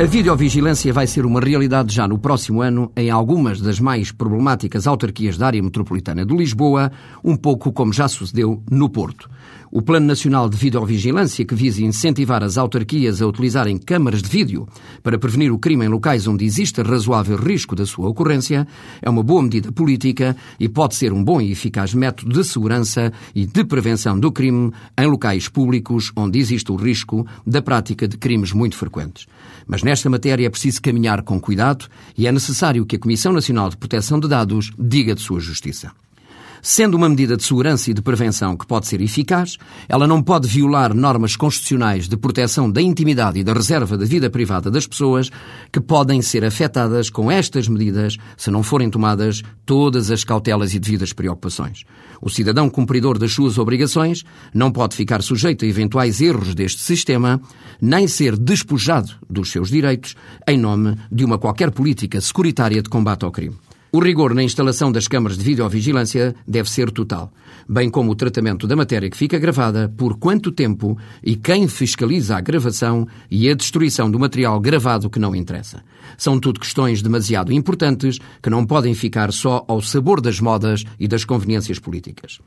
A videovigilância vai ser uma realidade já no próximo ano em algumas das mais problemáticas autarquias da área metropolitana de Lisboa, um pouco como já sucedeu no Porto. O Plano Nacional de Videovigilância, que visa incentivar as autarquias a utilizarem câmaras de vídeo para prevenir o crime em locais onde existe razoável risco da sua ocorrência, é uma boa medida política e pode ser um bom e eficaz método de segurança e de prevenção do crime em locais públicos onde existe o risco da prática de crimes muito frequentes. Mas nesta matéria é preciso caminhar com cuidado e é necessário que a Comissão Nacional de Proteção de Dados diga de sua justiça. Sendo uma medida de segurança e de prevenção que pode ser eficaz, ela não pode violar normas constitucionais de proteção da intimidade e da reserva da vida privada das pessoas que podem ser afetadas com estas medidas se não forem tomadas todas as cautelas e devidas preocupações. O cidadão cumpridor das suas obrigações não pode ficar sujeito a eventuais erros deste sistema, nem ser despojado dos seus direitos em nome de uma qualquer política securitária de combate ao crime. O rigor na instalação das câmaras de videovigilância deve ser total, bem como o tratamento da matéria que fica gravada, por quanto tempo e quem fiscaliza a gravação e a destruição do material gravado que não interessa. São tudo questões demasiado importantes que não podem ficar só ao sabor das modas e das conveniências políticas.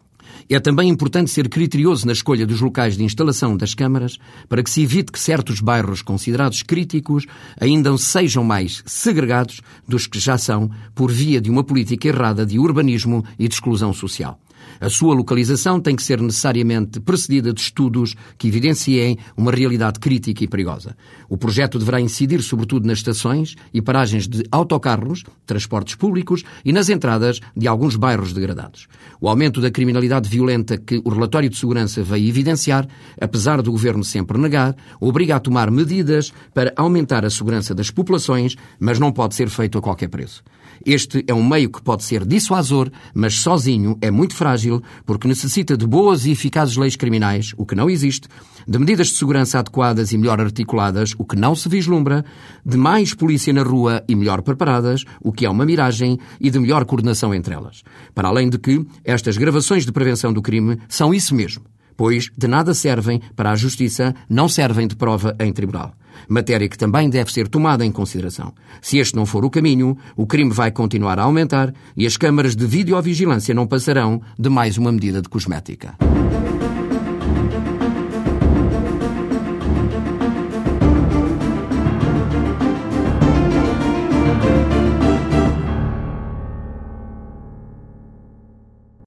É também importante ser criterioso na escolha dos locais de instalação das câmaras para que se evite que certos bairros considerados críticos ainda sejam mais segregados dos que já são por via de uma política errada de urbanismo e de exclusão social. A sua localização tem que ser necessariamente precedida de estudos que evidenciem uma realidade crítica e perigosa. O projeto deverá incidir sobretudo nas estações e paragens de autocarros, transportes públicos e nas entradas de alguns bairros degradados. O aumento da criminalidade violenta que o relatório de segurança veio evidenciar, apesar do governo sempre negar, obriga a tomar medidas para aumentar a segurança das populações, mas não pode ser feito a qualquer preço. Este é um meio que pode ser dissuasor, mas sozinho é muito frágil porque necessita de boas e eficazes leis criminais, o que não existe, de medidas de segurança adequadas e melhor articuladas, o que não se vislumbra, de mais polícia na rua e melhor preparadas, o que é uma miragem, e de melhor coordenação entre elas. Para além de que estas gravações de prevenção do crime são isso mesmo pois de nada servem para a justiça, não servem de prova em tribunal. Matéria que também deve ser tomada em consideração. Se este não for o caminho, o crime vai continuar a aumentar e as câmaras de videovigilância não passarão de mais uma medida de cosmética.